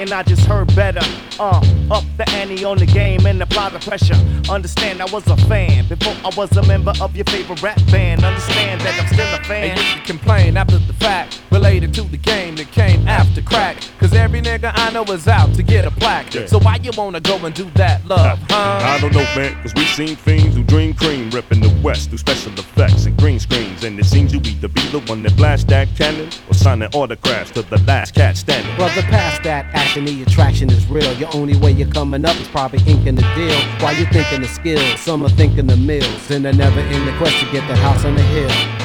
I ain't hating, I just heard better. Uh, up the ante on the game and apply the pressure. Understand I was a fan before I was a member of your favorite rap band. Understand that I'm still a fan. And you can complain after the fact, related to the game that came after crack. Cause every nigga I know is out to get a plaque. Yeah. So why you wanna go and do that, love, huh? I don't know, man, cause we seen fiends who dream cream ripping the West through special effects and green screens. And it seems you either be the one that blast that cannon or signing autographs to the last cat standing. Brother, past that action, the attraction is real. Your only way you're coming up is probably inking the deal. While you're thinking the skills, some are thinking the mills. And they're never in the quest to get the house on the hill.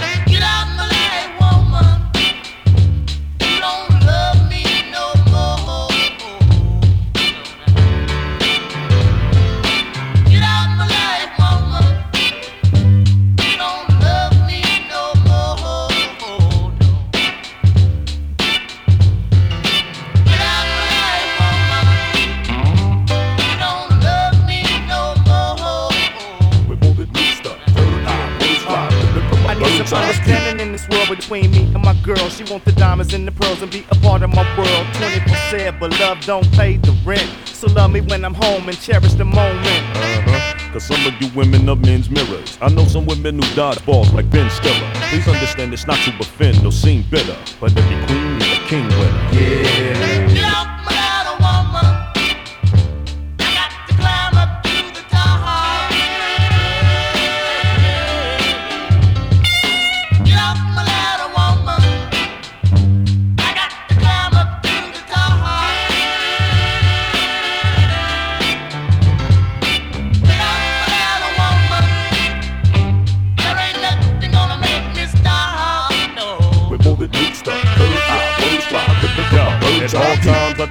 View. understanding in this world between me and my girl. She want the diamonds and the pearls and be a part of my world. 24 7, but love don't pay the rent. So love me when I'm home and cherish the moment. Uh-huh. Cause some of you women are men's mirrors. I know some women who dodge balls like Ben Stiller. Please understand it's not to offend or seem bitter. But every queen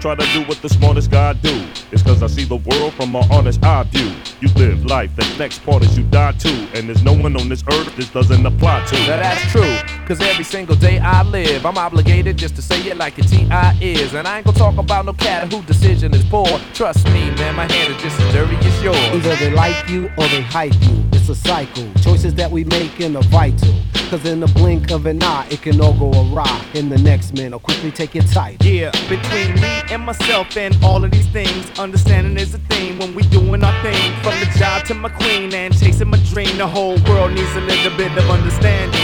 try to do what the smartest guy do. It's cause I see the world from an honest eye view. You live life, the next part is you die too. And there's no one on this earth this doesn't apply to. Now that's true, cause every single day I live, I'm obligated just to say it like a T.I. is. And I ain't gonna talk about no cat who decision is poor. Trust me, man, my hand is just as dirty as yours. Either they like you or they hype you. It's a cycle. Choices that we make in are vital. Cause in the blink of an eye, it can all go awry. In the next man will quickly take it tight. Yeah, between me and myself and all of these things, understanding is a theme when we doing our thing. From the job to my queen and chasing my dream, the whole world needs a little bit of understanding.